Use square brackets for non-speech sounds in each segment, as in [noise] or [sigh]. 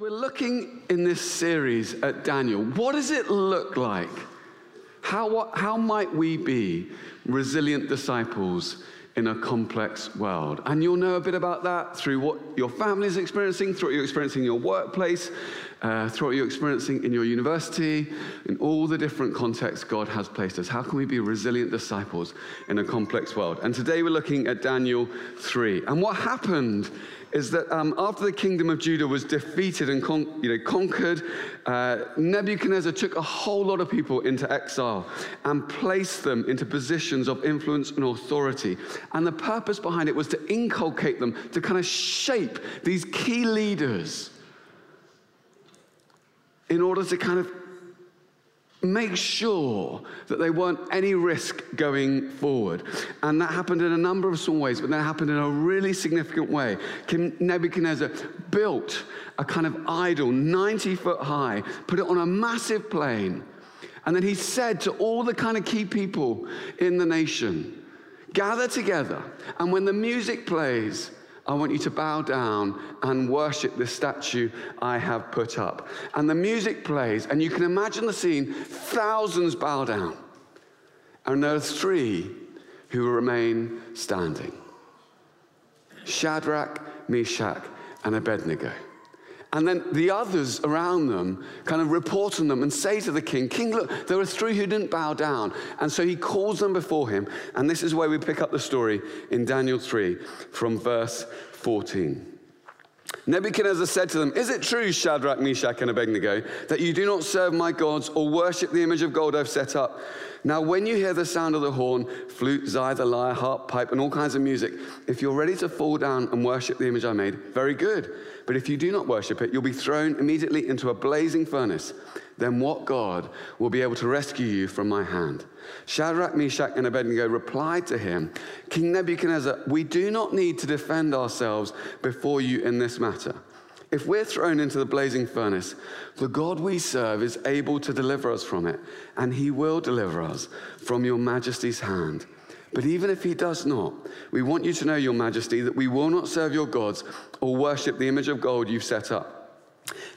We're looking in this series at Daniel. What does it look like? How, what, how might we be resilient disciples in a complex world? And you'll know a bit about that through what your family is experiencing, through what you're experiencing in your workplace, uh, through what you're experiencing in your university, in all the different contexts God has placed us. How can we be resilient disciples in a complex world? And today we're looking at Daniel 3. And what happened is that um, after the kingdom of Judah was defeated and con- you know, conquered, uh, Nebuchadnezzar took a whole lot of people into exile and placed them into positions of influence and authority. And the purpose behind it was to inculcate them, to kind of shape these key leaders in order to kind of make sure that there weren't any risk going forward. And that happened in a number of small ways, but that happened in a really significant way. King Nebuchadnezzar built a kind of idol 90 foot high, put it on a massive plain, and then he said to all the kind of key people in the nation, gather together, and when the music plays, I want you to bow down and worship this statue I have put up. And the music plays, and you can imagine the scene thousands bow down. And there are three who remain standing Shadrach, Meshach, and Abednego. And then the others around them kind of report on them and say to the king, King, look, there are three who didn't bow down. And so he calls them before him. And this is where we pick up the story in Daniel 3 from verse 14. Nebuchadnezzar said to them, Is it true, Shadrach, Meshach, and Abednego, that you do not serve my gods or worship the image of gold I've set up? Now, when you hear the sound of the horn, flute, zither, lyre, harp, pipe, and all kinds of music, if you're ready to fall down and worship the image I made, very good. But if you do not worship it, you'll be thrown immediately into a blazing furnace. Then what God will be able to rescue you from my hand? Shadrach, Meshach, and Abednego replied to him, King Nebuchadnezzar, we do not need to defend ourselves before you in this matter. If we're thrown into the blazing furnace, the God we serve is able to deliver us from it, and he will deliver us from your majesty's hand. But even if he does not, we want you to know, your majesty, that we will not serve your gods or worship the image of gold you've set up.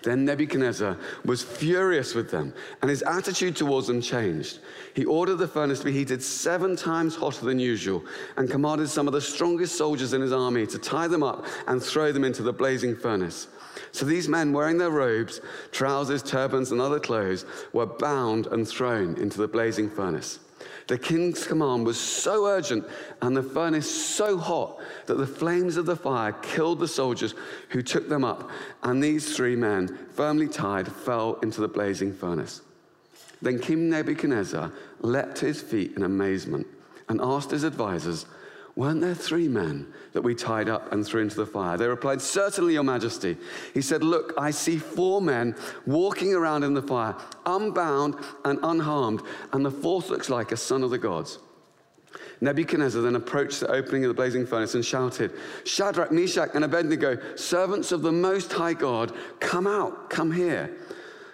Then Nebuchadnezzar was furious with them, and his attitude towards them changed. He ordered the furnace to be heated seven times hotter than usual, and commanded some of the strongest soldiers in his army to tie them up and throw them into the blazing furnace. So these men, wearing their robes, trousers, turbans, and other clothes, were bound and thrown into the blazing furnace. The king's command was so urgent and the furnace so hot that the flames of the fire killed the soldiers who took them up, and these three men, firmly tied, fell into the blazing furnace. Then King Nebuchadnezzar leapt to his feet in amazement and asked his advisers, Weren't there three men that we tied up and threw into the fire? They replied, Certainly, Your Majesty. He said, Look, I see four men walking around in the fire, unbound and unharmed, and the fourth looks like a son of the gods. Nebuchadnezzar then approached the opening of the blazing furnace and shouted, Shadrach, Meshach, and Abednego, servants of the Most High God, come out, come here.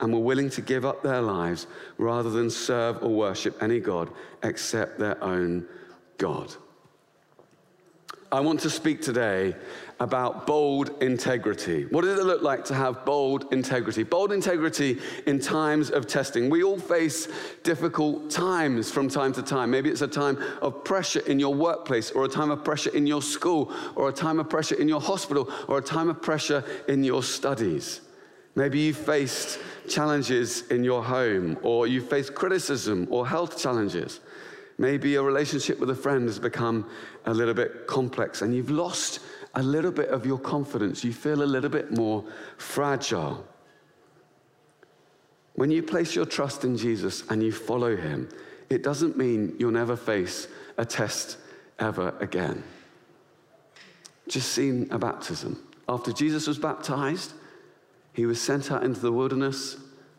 and were willing to give up their lives rather than serve or worship any God except their own God. I want to speak today about bold integrity. What does it look like to have bold integrity? Bold integrity in times of testing. We all face difficult times from time to time. Maybe it's a time of pressure in your workplace, or a time of pressure in your school, or a time of pressure in your hospital, or a time of pressure in your studies. Maybe you faced challenges in your home, or you faced criticism or health challenges. Maybe a relationship with a friend has become a little bit complex and you've lost a little bit of your confidence. You feel a little bit more fragile. When you place your trust in Jesus and you follow him, it doesn't mean you'll never face a test ever again. Just seen a baptism. After Jesus was baptized, he was sent out into the wilderness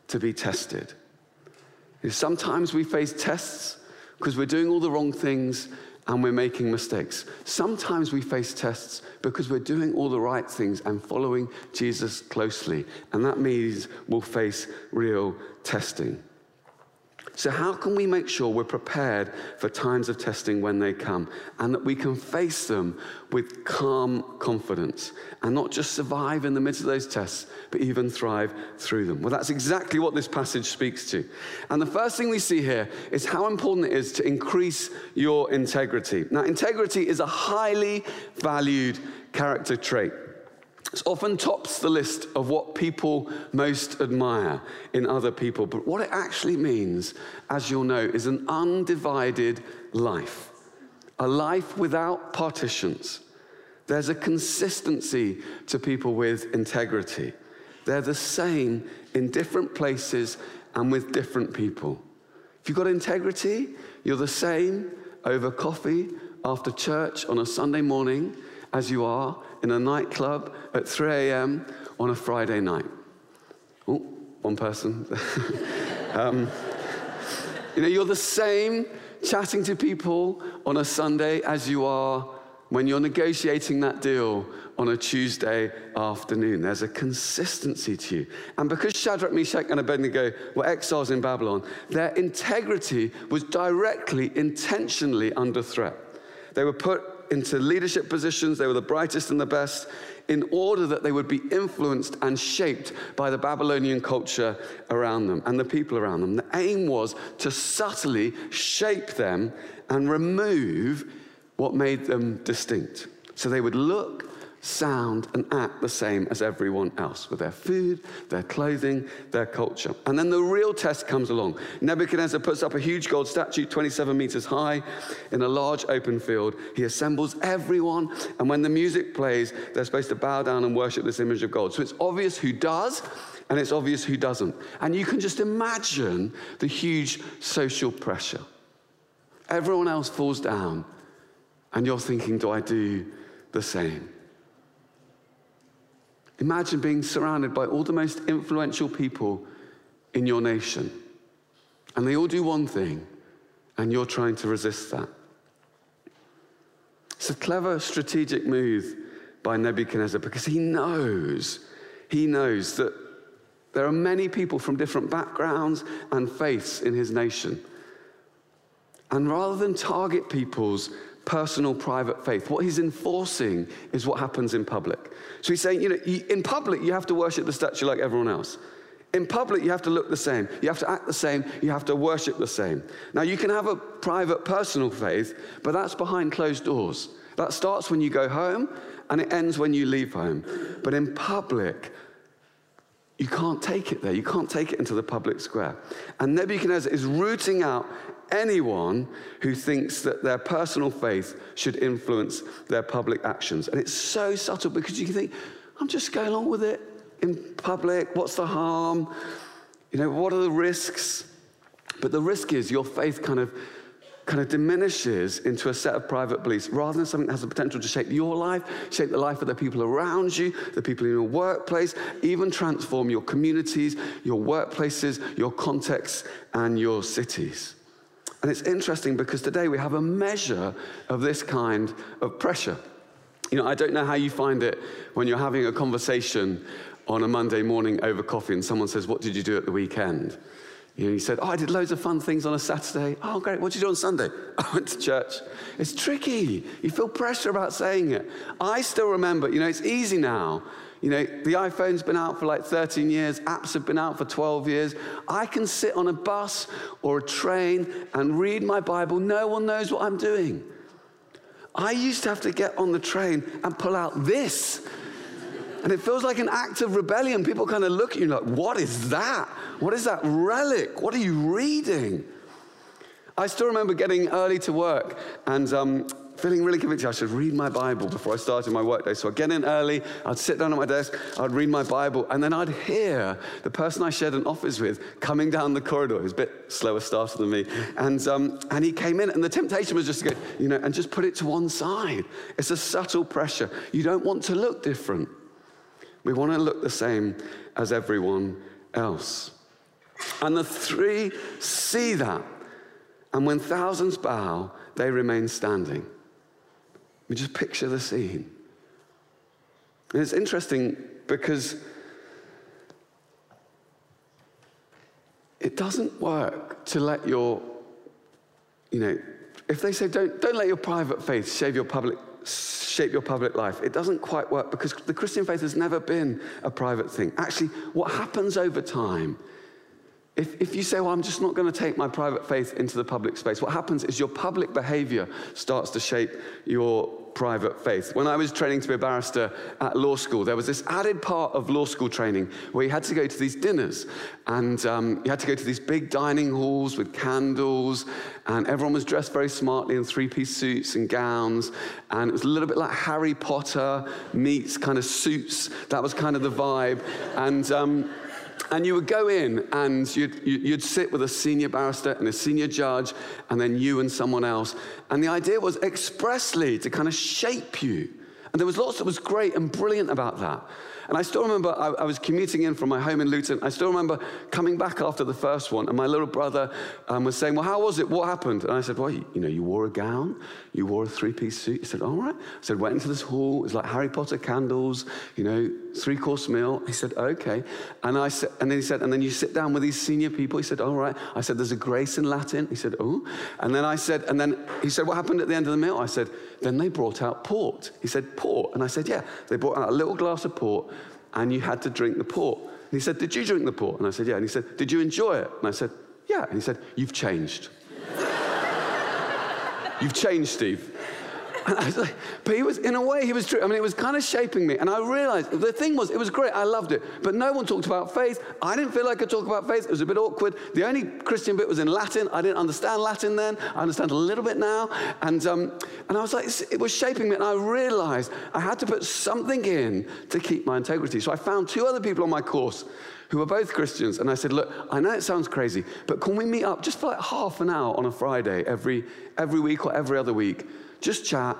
to be tested. Sometimes we face tests because we're doing all the wrong things and we're making mistakes. Sometimes we face tests because we're doing all the right things and following Jesus closely. And that means we'll face real testing. So, how can we make sure we're prepared for times of testing when they come and that we can face them with calm confidence and not just survive in the midst of those tests, but even thrive through them? Well, that's exactly what this passage speaks to. And the first thing we see here is how important it is to increase your integrity. Now, integrity is a highly valued character trait. It often tops the list of what people most admire in other people. But what it actually means, as you'll know, is an undivided life, a life without partitions. There's a consistency to people with integrity. They're the same in different places and with different people. If you've got integrity, you're the same over coffee after church on a Sunday morning as you are in a nightclub at 3 a.m. on a Friday night. Oh, one person. [laughs] um, you know, you're the same chatting to people on a Sunday as you are when you're negotiating that deal on a Tuesday afternoon. There's a consistency to you. And because Shadrach, Meshach, and Abednego were exiles in Babylon, their integrity was directly, intentionally under threat. They were put into leadership positions, they were the brightest and the best, in order that they would be influenced and shaped by the Babylonian culture around them and the people around them. The aim was to subtly shape them and remove what made them distinct. So they would look sound, and act the same as everyone else with their food, their clothing, their culture. And then the real test comes along. Nebuchadnezzar puts up a huge gold statue, 27 meters high, in a large open field. He assembles everyone, and when the music plays, they're supposed to bow down and worship this image of gold. So it's obvious who does. And it's obvious who doesn't. And you can just imagine the huge social pressure. Everyone else falls down, and you're thinking, do I do the same? Imagine being surrounded by all the most influential people in your nation. And they all do one thing, and you're trying to resist that. It's a clever strategic move by Nebuchadnezzar because he knows, he knows that there are many people from different backgrounds and faiths in his nation. And rather than target people's personal, private faith. What he's enforcing is what happens in public. So he's saying, you know, in public, you have to worship the statue like everyone else. In public, you have to look the same. You have to act the same. You have to worship the same. Now, you can have a private, personal faith, but that's behind closed doors. That starts when you go home and it ends when you leave home. But in public, you can't take it there. You can't take it into the public square. And Nebuchadnezzar is rooting out anyone who thinks that their personal faith should influence their public actions. And it's so subtle because you can think, I'm just going along with it in public. What's the harm? You know, what are the risks? But the risk is your faith kind of kind of diminishes into a set of private beliefs rather than something that has the potential to shape your life, shape the life of the people around you, the people in your workplace, even transform your communities, your workplaces, your contexts, and your cities. And it's interesting because today we have a measure of this kind of pressure. You know, I don't know how you find it when you're having a conversation on a Monday morning over coffee and someone says, What did you do at the weekend? You know, he said, Oh, I did loads of fun things on a Saturday. Oh, great. What did you do on Sunday? [laughs] I went to church. It's tricky. You feel pressure about saying it. I still remember, you know, it's easy now you know, the iPhone's been out for like 13 years, apps have been out for 12 years. I can sit on a bus or a train and read my Bible. No one knows what I'm doing. I used to have to get on the train and pull out this. And it feels like an act of rebellion. People kind of look at you like, what is that? What is that relic? What are you reading? I still remember getting early to work and um, feeling really convicted I should read my Bible before I started my workday. So I'd get in early, I'd sit down at my desk, I'd read my Bible, and then I'd hear the person I shared an office with coming down the corridor. He was a bit slower starter than me. And, um, and he came in, and the temptation was just to go, you know, and just put it to one side. It's a subtle pressure. You don't want to look different. We want to look the same as everyone else. And the three see that. And when thousands bow, they remain standing. We just picture the scene. And it's interesting because it doesn't work to let your, you know, if they say don't, don't let your private faith shape your public shape your public life. It doesn't quite work because the Christian faith has never been a private thing. Actually, what happens over time, if, if you say, well, I'm just not going to take my private faith into the public space, what happens is your public behavior starts to shape your private faith. When I was training to be a barrister at law school, there was this added part of law school training where you had to go to these dinners and um, you had to go to these big dining halls with candles, and everyone was dressed very smartly in three piece suits and gowns. And it was a little bit like Harry Potter meets kind of suits. That was kind of the vibe. And um, and you would go in and you'd, you'd sit with a senior barrister and a senior judge, and then you and someone else. And the idea was expressly to kind of shape you. And there was lots that was great and brilliant about that. And I still remember I, I, was commuting in from my home in Luton. I still remember coming back after the first one, and my little brother um, was saying, Well, how was it? What happened? And I said, Well, you, you know, you wore a gown, you wore a three piece suit. He said, All right. I said, Went into this hall. It was like Harry Potter candles, you know, three course meal. He said, Okay. And, I said, and then he said, And then you sit down with these senior people. He said, All right. I said, There's a grace in Latin. He said, Oh. And then I said, And then he said, What happened at the end of the meal? I said, Then they brought out port. He said, Port. And I said, Yeah. They brought out a little glass of port and you had to drink the port. And he said, Did you drink the port? And I said, Yeah. And he said, Did you enjoy it? And I said, Yeah. And he said, You've changed. [laughs] You've changed, Steve. And [laughs] I was like, but he was, in a way, he was true. I mean, it was kind of shaping me. And I realized the thing was, it was great. I loved it. But no one talked about faith. I didn't feel like I could talk about faith. It was a bit awkward. The only Christian bit was in Latin. I didn't understand Latin then. I understand a little bit now. And, um, and I was like, it was shaping me. And I realized I had to put something in to keep my integrity. So I found two other people on my course who were both Christians. And I said, Look, I know it sounds crazy, but can we meet up just for like half an hour on a Friday every, every week or every other week? Just chat,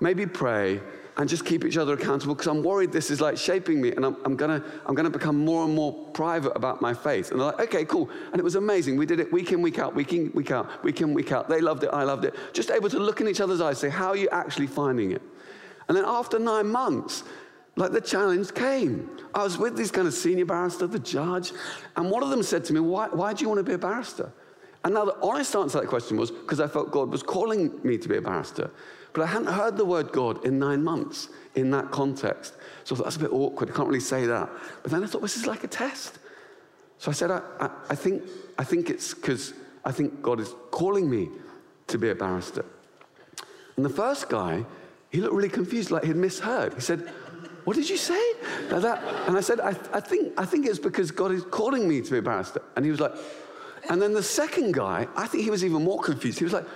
maybe pray, and just keep each other accountable because I'm worried this is like shaping me and I'm, I'm, gonna, I'm gonna become more and more private about my faith. And they're like, okay, cool. And it was amazing. We did it week in, week out, week in, week out, week in, week out. They loved it, I loved it. Just able to look in each other's eyes, say, how are you actually finding it? And then after nine months, like the challenge came. I was with this kind of senior barrister, the judge, and one of them said to me, why, why do you want to be a barrister? And now the honest answer to that question was because I felt God was calling me to be a barrister. But I hadn't heard the word God in nine months in that context. So I thought, that's a bit awkward. I can't really say that. But then I thought, this is like a test. So I said, I, I, I think, I think it's because I think God is calling me to be a barrister. And the first guy, he looked really confused, like he'd misheard. He said, What did you say? Like that. And I said, I, I, think, I think it's because God is calling me to be a barrister. And he was like, and then the second guy, I think he was even more confused. He was like,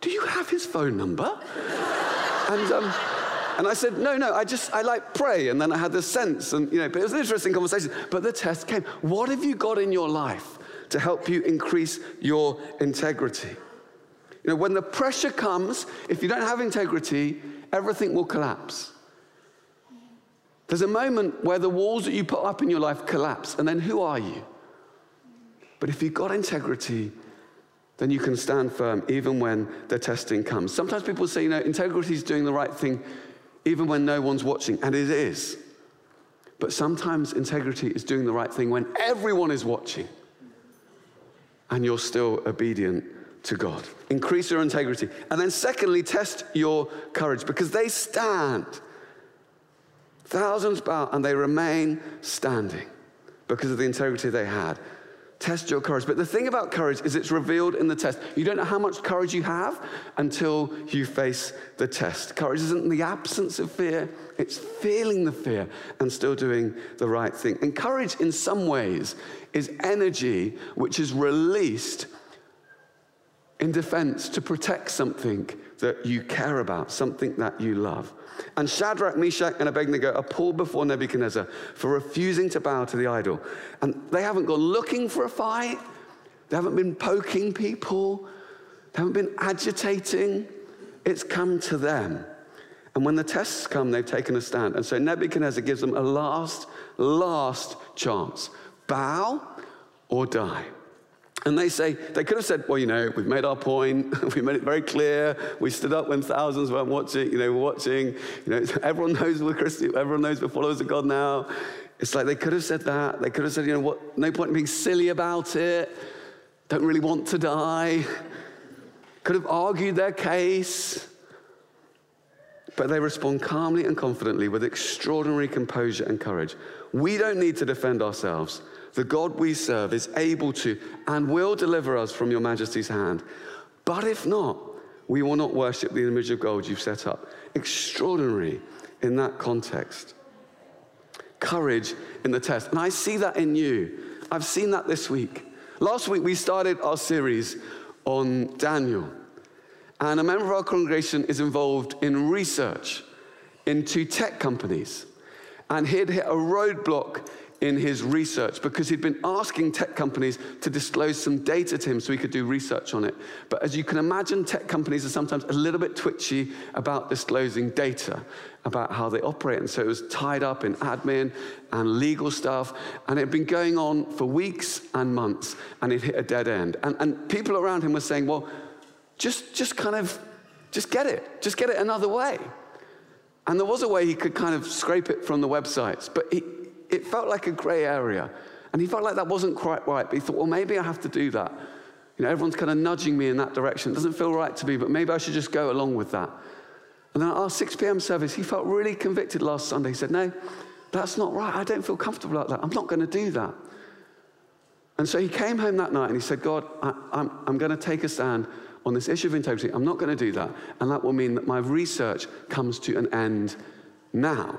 Do you have his phone number? and, um, and I said, No, no, I just, I like pray. And then I had this sense. And, you know, but it was an interesting conversation. But the test came. What have you got in your life to help you increase your integrity? You know, when the pressure comes, if you don't have integrity, everything will collapse. There's a moment where the walls that you put up in your life collapse, and then who are you? But if you've got integrity, then you can stand firm even when the testing comes. Sometimes people say, you know, integrity is doing the right thing even when no one's watching, and it is. But sometimes integrity is doing the right thing when everyone is watching and you're still obedient to God. Increase your integrity. And then, secondly, test your courage because they stand. Thousands bow and they remain standing because of the integrity they had. Test your courage. But the thing about courage is it's revealed in the test. You don't know how much courage you have until you face the test. Courage isn't the absence of fear, it's feeling the fear and still doing the right thing. And courage, in some ways, is energy which is released in defense to protect something that you care about, something that you love. And Shadrach, Meshach, and Abednego are pulled before Nebuchadnezzar for refusing to bow to the idol. And they haven't gone looking for a fight, they haven't been poking people, they haven't been agitating. It's come to them. And when the tests come, they've taken a stand. And so Nebuchadnezzar gives them a last, last chance bow or die. And they say, they could have said, well, you know, we've made our point. [laughs] we made it very clear. We stood up when thousands weren't watching, you know, we're watching. You know, [laughs] everyone knows we're Christian, everyone knows we're followers of God now. It's like they could have said that. They could have said, you know, what, no point in being silly about it. Don't really want to die. Could have argued their case. But they respond calmly and confidently with extraordinary composure and courage. We don't need to defend ourselves. The God we serve is able to and will deliver us from your majesty's hand. But if not, we will not worship the image of gold you've set up. Extraordinary in that context. Courage in the test. And I see that in you. I've seen that this week. Last week, we started our series on Daniel. And a member of our congregation is involved in research into tech companies. And he'd hit a roadblock in his research because he'd been asking tech companies to disclose some data to him so he could do research on it. But as you can imagine, tech companies are sometimes a little bit twitchy about disclosing data about how they operate. And so it was tied up in admin and legal stuff. And it had been going on for weeks and months, and it hit a dead end. And, and people around him were saying, well, just, just kind of, just get it. Just get it another way. And there was a way he could kind of scrape it from the websites, but he, it felt like a gray area. And he felt like that wasn't quite right, but he thought, well, maybe I have to do that. You know, everyone's kind of nudging me in that direction. It doesn't feel right to me, but maybe I should just go along with that. And then at our 6 p.m. service, he felt really convicted last Sunday. He said, No, that's not right. I don't feel comfortable like that. I'm not going to do that. And so he came home that night and he said, God, I, I'm, I'm going to take a stand on this issue of integrity. I'm not going to do that. And that will mean that my research comes to an end now.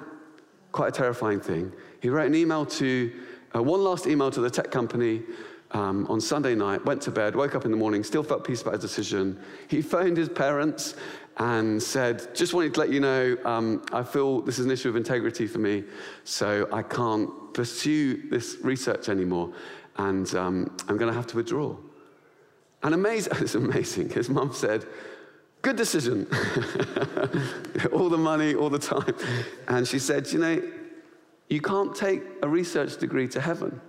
Quite a terrifying thing. He wrote an email to, uh, one last email to the tech company um, on Sunday night, went to bed, woke up in the morning, still felt peace about his decision. He phoned his parents and said, Just wanted to let you know, um, I feel this is an issue of integrity for me, so I can't pursue this research anymore, and um, I'm going to have to withdraw. And amazing, [laughs] it's amazing. His mum said, Good decision. [laughs] all the money, all the time. And she said, You know, you can't take a research degree to heaven.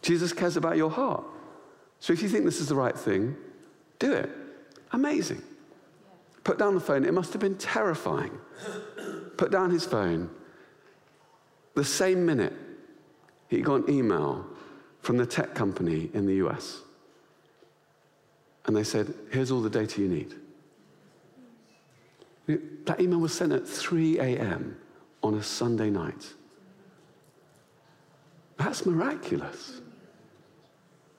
Jesus cares about your heart. So if you think this is the right thing, do it. Amazing. Put down the phone. It must have been terrifying. Put down his phone. The same minute, he got an email from the tech company in the US. And they said, Here's all the data you need. That email was sent at 3 a.m on a Sunday night. That's miraculous.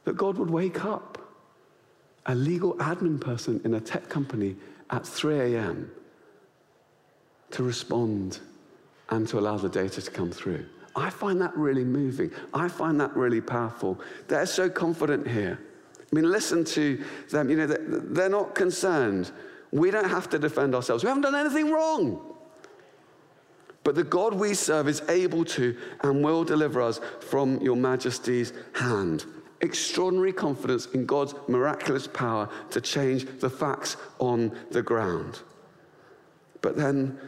That God would wake up a legal admin person in a tech company at 3 a.m. to respond and to allow the data to come through. I find that really moving. I find that really powerful. They're so confident here. I mean, listen to them. You know, they're not concerned. We don't have to defend ourselves. We haven't done anything wrong. But the God we serve is able to and will deliver us from your majesty's hand. Extraordinary confidence in God's miraculous power to change the facts on the ground. But then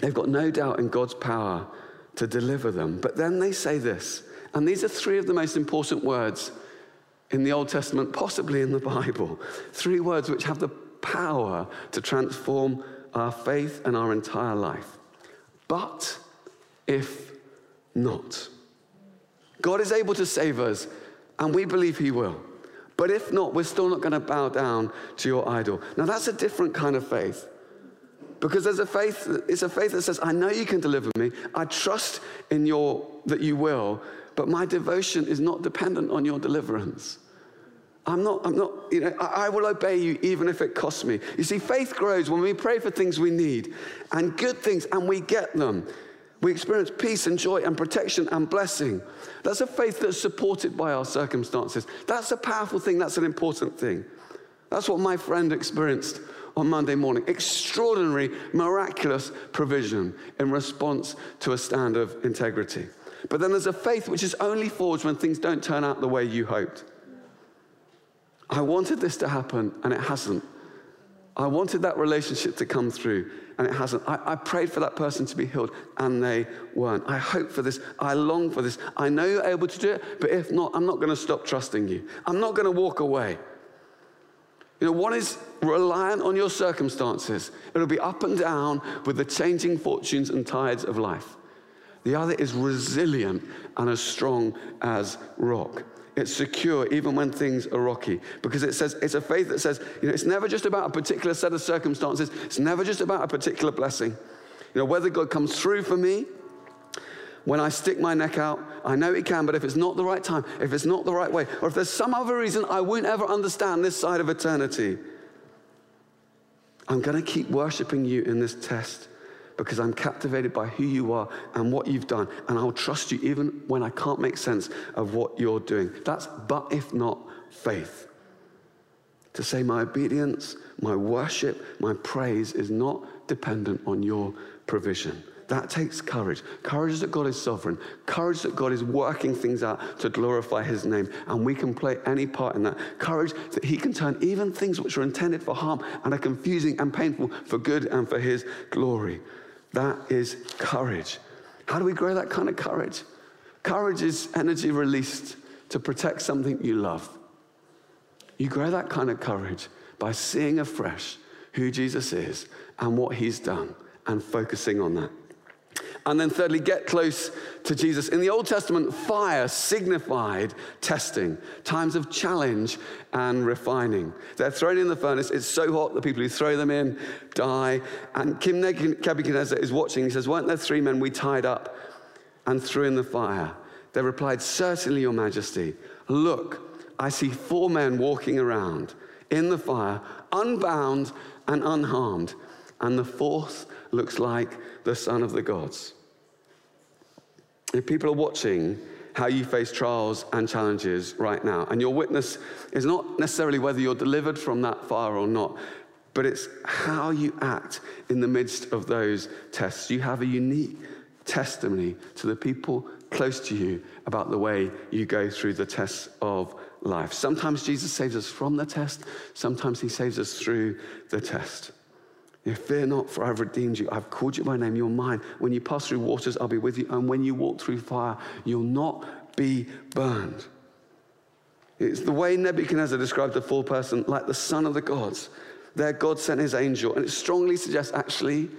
they've got no doubt in God's power to deliver them. But then they say this, and these are three of the most important words in the Old Testament, possibly in the Bible. Three words which have the power to transform our faith and our entire life. But if not, God is able to save us, and we believe He will. But if not, we're still not going to bow down to your idol. Now, that's a different kind of faith. Because there's a faith, it's a faith that says, I know you can deliver me. I trust in your that you will, but my devotion is not dependent on your deliverance. I'm not, I'm not, you know, I, I, will obey you even if it costs me. You see, faith grows when we pray for things we need and good things and we get them. We experience peace and joy and protection and blessing. That's a faith that's supported by our circumstances. That's a powerful thing. That's an important thing. That's what my friend experienced on Monday morning. Extraordinary, miraculous provision in response to a stand of integrity. But then there's a faith which is only forged when things don't turn out the way you hoped. I wanted this to happen and it hasn't. I wanted that relationship to come through, and it hasn't. I, I, prayed for that person to be healed, and they weren't. I hope for this. I long for this. I know you're able to do it, but if not, I'm not going to stop trusting you. I'm not going to walk away. You know, one is reliant on your circumstances, it'll be up and down with the changing fortunes and tides of life. The other is resilient and as strong as rock. It's secure even when things are rocky because it says it's a faith that says, you know, it's never just about a particular set of circumstances. It's never just about a particular blessing. You know, whether God comes through for me when I stick my neck out, I know He can, but if it's not the right time, if it's not the right way, or if there's some other reason I won't ever understand this side of eternity, I'm going to keep worshiping you in this test because I'm captivated by who you are and what you've done. And I'll trust you even when I can't make sense of what you're doing. That's but if not faith. To say my obedience, my worship, my praise is not dependent on your provision. That takes courage. Courage that God is sovereign. Courage that God is working things out to glorify his name. And we can play any part in that. Courage that he can turn even things which are intended for harm and are confusing and painful for good and for his glory. That is courage. How do we grow that kind of courage? Courage is energy released to protect something you love. You grow that kind of courage by seeing afresh who Jesus is and what he's done and focusing on that. And then, thirdly, get close to Jesus. In the Old Testament, fire signified testing, times of challenge and refining. They're thrown in the furnace. It's so hot, the people who throw them in die. And King Nebuchadnezzar is watching. He says, Weren't there three men we tied up and threw in the fire? They replied, Certainly, Your Majesty. Look, I see four men walking around in the fire, unbound and unharmed. And the fourth looks like the Son of the gods. If people are watching how you face trials and challenges right now, and your witness is not necessarily whether you're delivered from that fire or not, but it's how you act in the midst of those tests. You have a unique testimony to the people close to you about the way you go through the tests of life. Sometimes Jesus saves us from the test, sometimes he saves us through the test. You fear not, for I've redeemed you. I've called you by name. You're mine. When you pass through waters, I'll be with you. And when you walk through fire, you'll not be burned. It's the way Nebuchadnezzar described the full person, like the son of the gods. There, God sent his angel. And it strongly suggests, actually,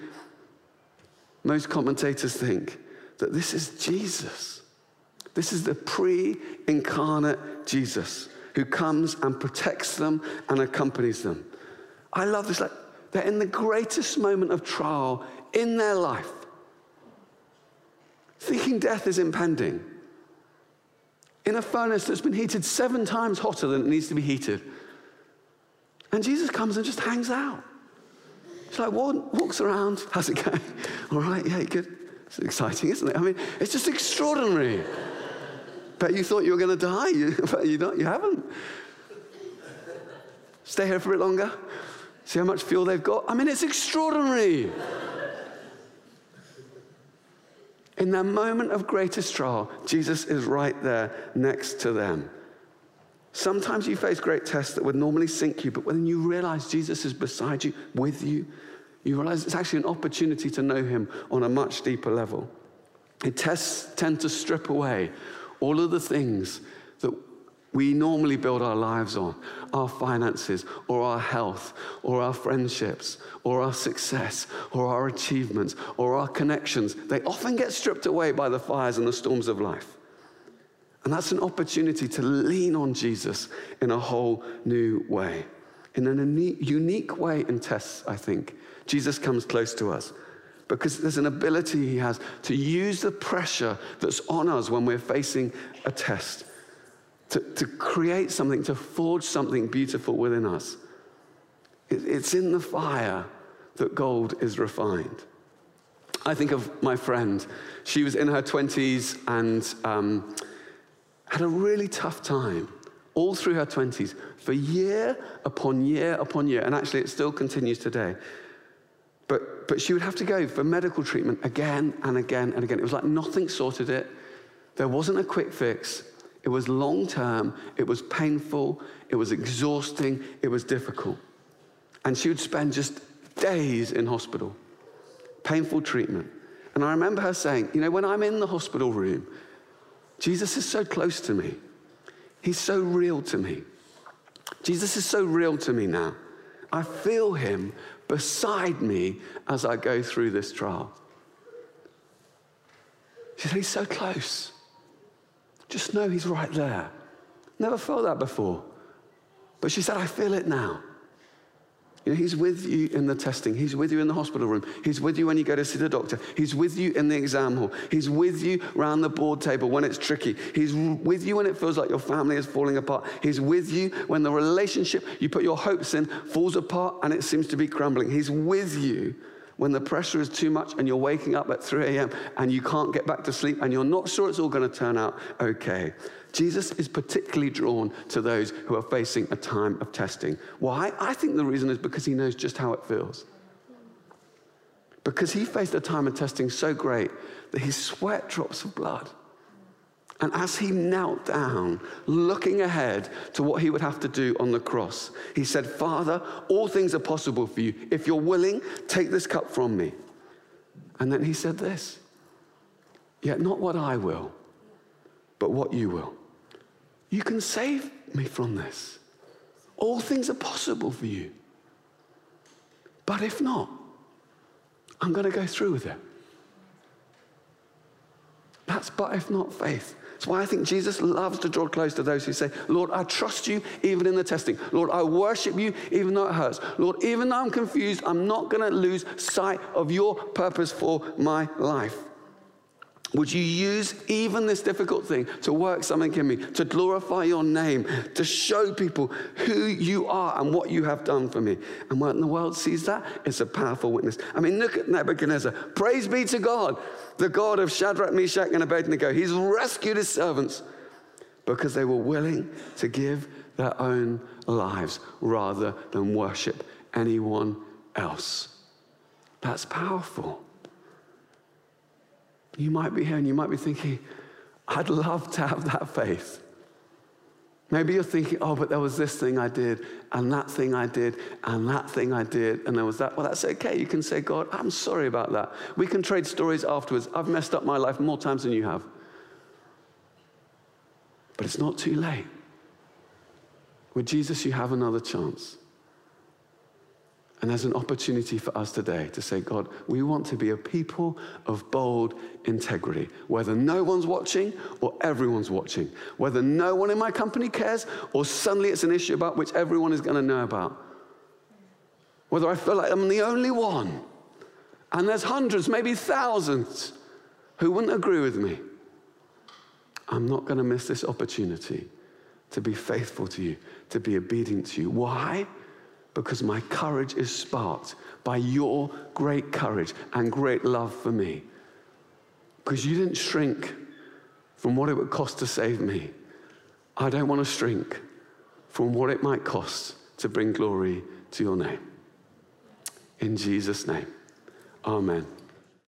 most commentators think that this is Jesus. This is the pre incarnate Jesus who comes and protects them and accompanies them. I love this. Like, they're in the greatest moment of trial in their life, thinking death is impending. In a furnace that's been heated seven times hotter than it needs to be heated. And Jesus comes and just hangs out. He's like, walks around. How's it going? [laughs] All right, yeah, good. It's exciting, isn't it? I mean, it's just extraordinary. Bet you thought you were going to die. [laughs] You, but you, don't, you haven't. Stay here for a bit longer. See how much fuel they've got? I mean, it's extraordinary. In their moment of greatest trial, Jesus is right there next to them. Sometimes you face great tests that would normally sink you, but when you realize Jesus is beside you, with you, you realize it's actually an opportunity to know him on a much deeper level. It tests tend to strip away all of the things we normally build our lives on our finances, or our health, or our friendships, or our success, or our achievements, or our connections. They often get stripped away by the fires and the storms of life. And that's an opportunity to lean on Jesus in a whole new way. In a unique way in tests, I think, Jesus comes close to us because there's an ability he has to use the pressure that's on us when we're facing a test to, to create something, to forge something beautiful within us. It, it's in the fire that gold is refined. I think of my friend. She was in her 20s and um, had a really tough time all through her 20s for year upon year upon year. And actually, it still continues today. But, but she would have to go for medical treatment again and again and again. It was like nothing sorted it. There wasn't a quick fix. It was long term, it was painful, it was exhausting, it was difficult. And she would spend just days in hospital, painful treatment. And I remember her saying, You know, when I'm in the hospital room, Jesus is so close to me. He's so real to me. Jesus is so real to me now. I feel him beside me as I go through this trial. She said, He's so close. Just know He's right there. Never felt that before. But she said, I feel it now. You know, he's with you in the testing. He's with you in the hospital room. He's with you when you go to see the doctor. He's with you in the exam hall. He's with you around the board table when it's tricky. He's with you when it feels like your family is falling apart. He's with you when the relationship you put your hopes in falls apart and it seems to be crumbling. He's with you when the pressure is too much and you're waking up at 3 a.m. and you can't get back to sleep and you're not sure it's all going to turn out okay. Jesus is particularly drawn to those who are facing a time of testing. Why? I think the reason is because he knows just how it feels. Because he faced a time of testing so great that he sweat drops of blood. And as he knelt down, looking ahead to what he would have to do on the cross, he said, Father, all things are possible for you. If you're willing, take this cup from me. And then he said this Yet not what I will, but what you will. You can save me from this. All things are possible for you. But if not, I'm going to go through with it. That's but if not faith. That's why I think Jesus loves to draw close to those who say, Lord, I trust you even in the testing. Lord, I worship you even though it hurts. Lord, even though I'm confused, I'm not going to lose sight of your purpose for my life. Would you use even this difficult thing to work something in me, to glorify your name, to show people who you are and what you have done for me? And when the world sees that, it's a powerful witness. I mean, look at Nebuchadnezzar. Praise be to God, the God of Shadrach, Meshach, and Abednego. He's rescued his servants because they were willing to give their own lives rather than worship anyone else. That's powerful. You might be here and you might be thinking, I'd love to have that faith. Maybe you're thinking, oh, but there was this thing I did, and that thing I did, and that thing I did, and there was that. Well, that's okay. You can say, God, I'm sorry about that. We can trade stories afterwards. I've messed up my life more times than you have. But it's not too late. With Jesus, you have another chance. And there's an opportunity for us today to say, God, we want to be a people of bold integrity, whether no one's watching or everyone's watching, whether no one in my company cares or suddenly it's an issue about which everyone is going to know about, whether I feel like I'm the only one, and there's hundreds, maybe thousands, who wouldn't agree with me. I'm not going to miss this opportunity to be faithful to you, to be obedient to you. Why? Because my courage is sparked by your great courage and great love for me. Because you didn't shrink from what it would cost to save me. I don't want to shrink from what it might cost to bring glory to your name. In Jesus' name, amen.